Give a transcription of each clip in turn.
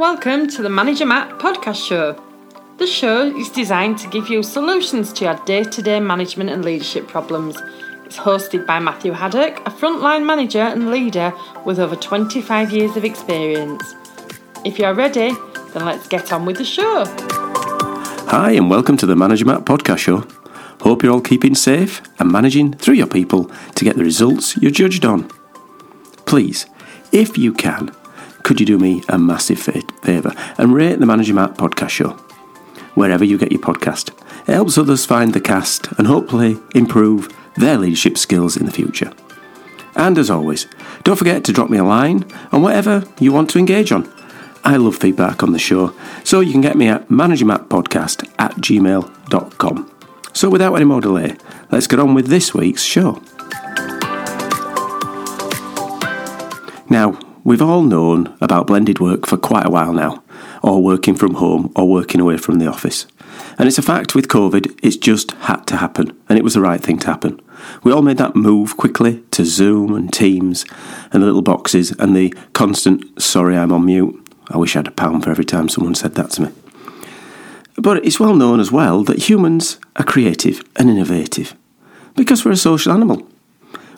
Welcome to the Manager Matt podcast show. The show is designed to give you solutions to your day to day management and leadership problems. It's hosted by Matthew Haddock, a frontline manager and leader with over 25 years of experience. If you're ready, then let's get on with the show. Hi, and welcome to the Manager Matt podcast show. Hope you're all keeping safe and managing through your people to get the results you're judged on. Please, if you can, could you do me a massive favour and rate the Manager Matt podcast show wherever you get your podcast? It helps others find the cast and hopefully improve their leadership skills in the future. And as always, don't forget to drop me a line on whatever you want to engage on. I love feedback on the show, so you can get me at managermattpodcast at gmail.com. So without any more delay, let's get on with this week's show. Now, we've all known about blended work for quite a while now, or working from home or working away from the office. And it's a fact with COVID, it's just had to happen, and it was the right thing to happen. We all made that move quickly to Zoom and Teams and the little boxes and the constant, sorry, I'm on mute. I wish I had a pound for every time someone said that to me. But it's well known as well that humans are creative and innovative because we're a social animal.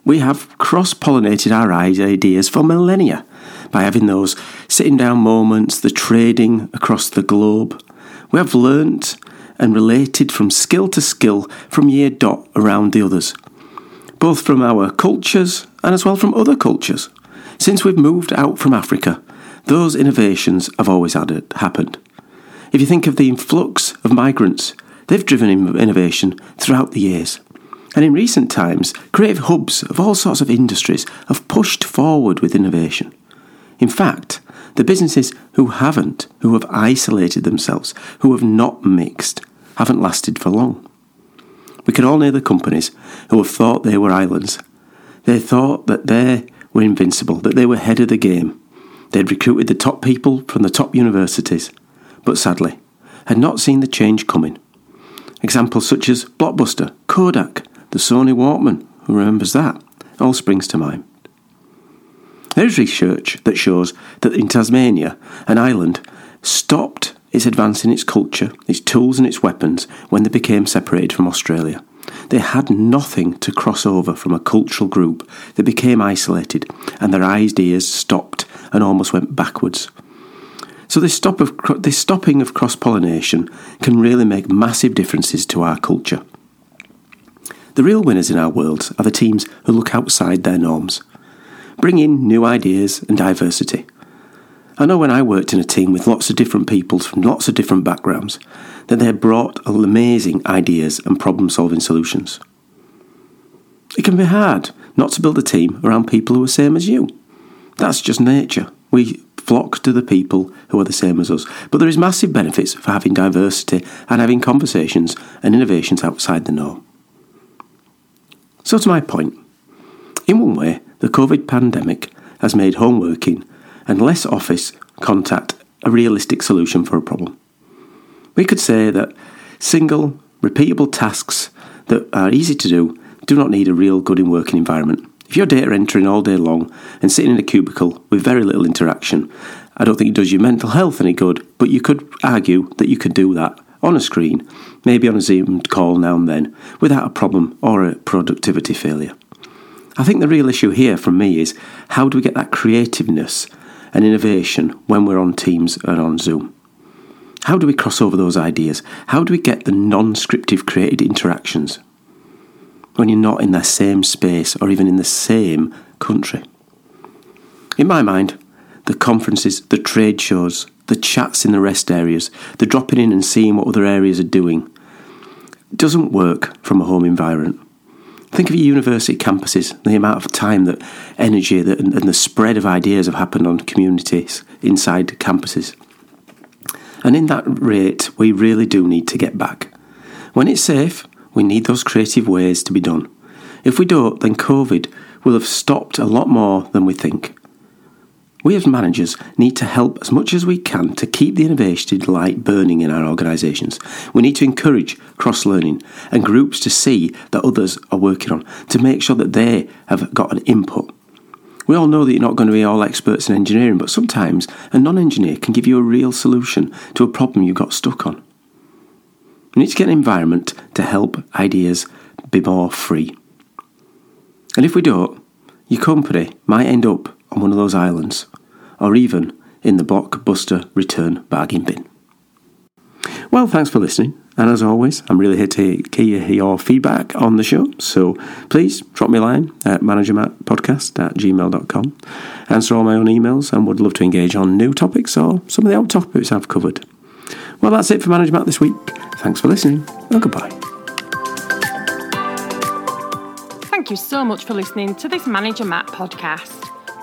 We have cross pollinated our ideas for millennia by having those sitting down moments, the trading across the globe. We have learnt and related from skill to skill from year dot around the others, both from our cultures and as well from other cultures. Since we've moved out from Africa, those innovations have always it, happened. If you think of the influx of migrants, they've driven innovation throughout the years. And in recent times, creative hubs of all sorts of industries have pushed forward with innovation. In fact, the businesses who haven't, who have isolated themselves, who have not mixed, haven't lasted for long. We can all name the companies who have thought they were islands. They thought that they were invincible, that they were head of the game. They'd recruited the top people from the top universities, but sadly, had not seen the change coming. Examples such as Blockbuster, Kodak, the Sony Walkman, who remembers that, all springs to mind. There is research that shows that in Tasmania, an island stopped its advance in its culture, its tools, and its weapons when they became separated from Australia. They had nothing to cross over from a cultural group. They became isolated, and their ideas stopped and almost went backwards. So this, stop of, this stopping of cross pollination can really make massive differences to our culture. The real winners in our world are the teams who look outside their norms, bring in new ideas and diversity. I know when I worked in a team with lots of different people from lots of different backgrounds, that they brought amazing ideas and problem solving solutions. It can be hard not to build a team around people who are same as you. That's just nature. We flock to the people who are the same as us. But there is massive benefits for having diversity and having conversations and innovations outside the norm. So to my point, in one way, COVID pandemic has made home working and less office contact a realistic solution for a problem. We could say that single, repeatable tasks that are easy to do do not need a real good in working environment. If you're data entering all day long and sitting in a cubicle with very little interaction, I don't think it does your mental health any good, but you could argue that you could do that on a screen, maybe on a Zoom call now and then, without a problem or a productivity failure. I think the real issue here from me is how do we get that creativeness and innovation when we're on Teams and on Zoom? How do we cross over those ideas? How do we get the non scriptive created interactions when you're not in the same space or even in the same country? In my mind, the conferences, the trade shows, the chats in the rest areas, the dropping in and seeing what other areas are doing, doesn't work from a home environment. Think of your university campuses, the amount of time that energy that, and the spread of ideas have happened on communities inside campuses. And in that rate, we really do need to get back. When it's safe, we need those creative ways to be done. If we don't, then COVID will have stopped a lot more than we think. We as managers need to help as much as we can to keep the innovation light burning in our organisations. We need to encourage cross learning and groups to see that others are working on to make sure that they have got an input. We all know that you're not going to be all experts in engineering, but sometimes a non engineer can give you a real solution to a problem you got stuck on. You need to get an environment to help ideas be more free. And if we don't, your company might end up on one of those islands, or even in the blockbuster return bargain bin. Well, thanks for listening. And as always, I'm really here to hear your feedback on the show. So please drop me a line at managermattpodcast at gmail.com. Answer all my own emails and would love to engage on new topics or some of the old topics I've covered. Well, that's it for Manager Matt this week. Thanks for listening and goodbye. Thank you so much for listening to this Manager Matt podcast.